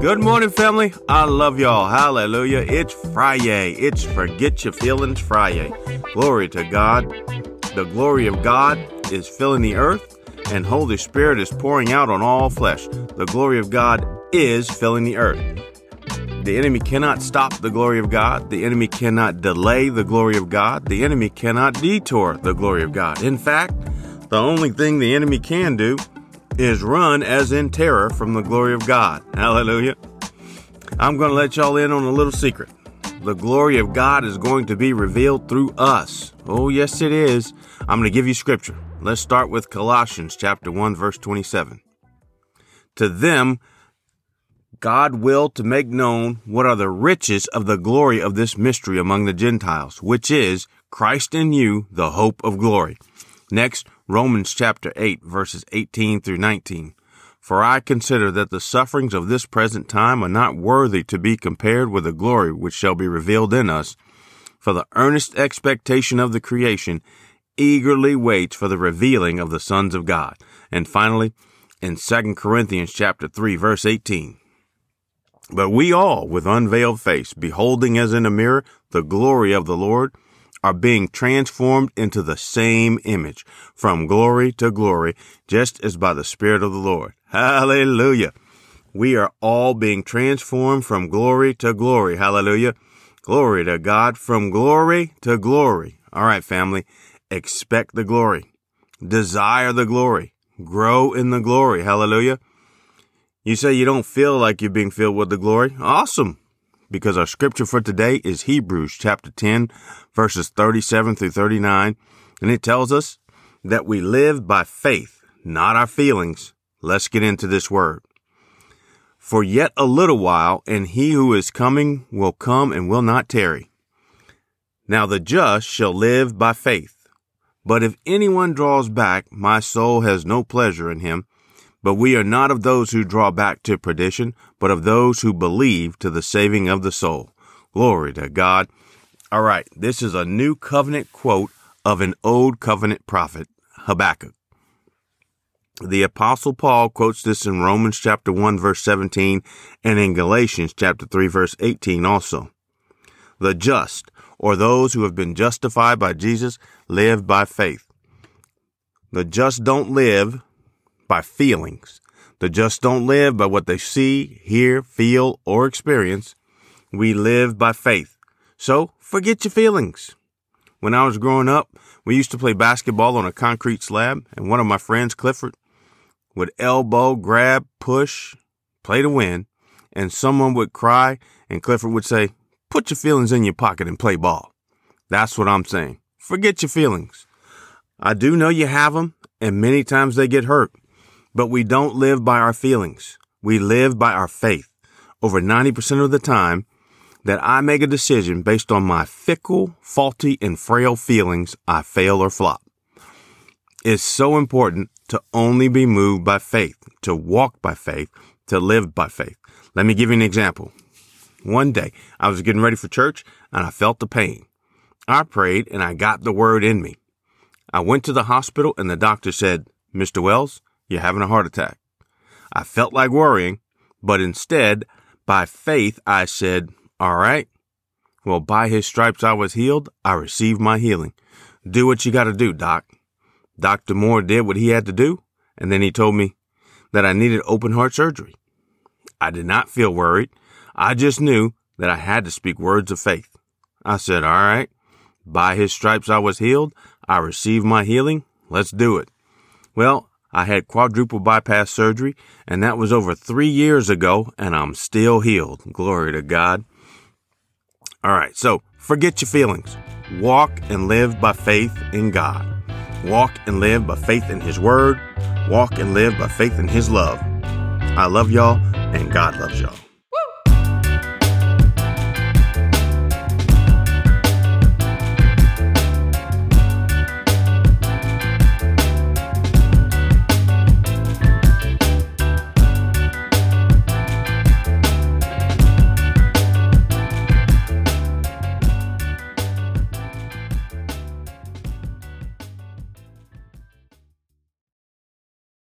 Good morning, family. I love y'all. Hallelujah. It's Friday. It's Forget Your Feelings Friday. Glory to God. The glory of God is filling the earth, and Holy Spirit is pouring out on all flesh. The glory of God is filling the earth. The enemy cannot stop the glory of God. The enemy cannot delay the glory of God. The enemy cannot detour the glory of God. In fact, the only thing the enemy can do is run as in terror from the glory of God. Hallelujah. I'm going to let y'all in on a little secret. The glory of God is going to be revealed through us. Oh, yes, it is. I'm going to give you scripture. Let's start with Colossians chapter 1 verse 27. To them God willed to make known what are the riches of the glory of this mystery among the Gentiles, which is Christ in you, the hope of glory. Next, Romans chapter 8 verses 18 through 19. For I consider that the sufferings of this present time are not worthy to be compared with the glory which shall be revealed in us. For the earnest expectation of the creation eagerly waits for the revealing of the sons of God. And finally, in 2 Corinthians chapter 3 verse 18. But we all, with unveiled face, beholding as in a mirror the glory of the Lord, are being transformed into the same image from glory to glory, just as by the Spirit of the Lord. Hallelujah. We are all being transformed from glory to glory. Hallelujah. Glory to God from glory to glory. All right, family. Expect the glory. Desire the glory. Grow in the glory. Hallelujah. You say you don't feel like you're being filled with the glory? Awesome because our scripture for today is Hebrews chapter 10, verses 37 through 39. And it tells us that we live by faith, not our feelings. Let's get into this word. For yet a little while, and he who is coming will come and will not tarry. Now the just shall live by faith. But if anyone draws back, my soul has no pleasure in him. But we are not of those who draw back to perdition, but of those who believe to the saving of the soul. Glory to God. All right, this is a new covenant quote of an old covenant prophet, Habakkuk. The apostle Paul quotes this in Romans chapter 1 verse 17 and in Galatians chapter 3 verse 18 also. The just, or those who have been justified by Jesus, live by faith. The just don't live by feelings. The just don't live by what they see, hear, feel, or experience. We live by faith. So forget your feelings. When I was growing up, we used to play basketball on a concrete slab, and one of my friends, Clifford, would elbow, grab, push, play to win, and someone would cry, and Clifford would say, Put your feelings in your pocket and play ball. That's what I'm saying. Forget your feelings. I do know you have them, and many times they get hurt. But we don't live by our feelings. We live by our faith. Over 90% of the time that I make a decision based on my fickle, faulty, and frail feelings, I fail or flop. It's so important to only be moved by faith, to walk by faith, to live by faith. Let me give you an example. One day I was getting ready for church and I felt the pain. I prayed and I got the word in me. I went to the hospital and the doctor said, Mr. Wells, you're having a heart attack. I felt like worrying, but instead, by faith, I said, all right. Well, by his stripes I was healed. I received my healing. Do what you got to do, doc. Dr. Moore did what he had to do, and then he told me that I needed open heart surgery. I did not feel worried. I just knew that I had to speak words of faith. I said, all right. By his stripes I was healed. I received my healing. Let's do it. Well, I had quadruple bypass surgery, and that was over three years ago, and I'm still healed. Glory to God. All right, so forget your feelings. Walk and live by faith in God. Walk and live by faith in His Word. Walk and live by faith in His love. I love y'all, and God loves y'all.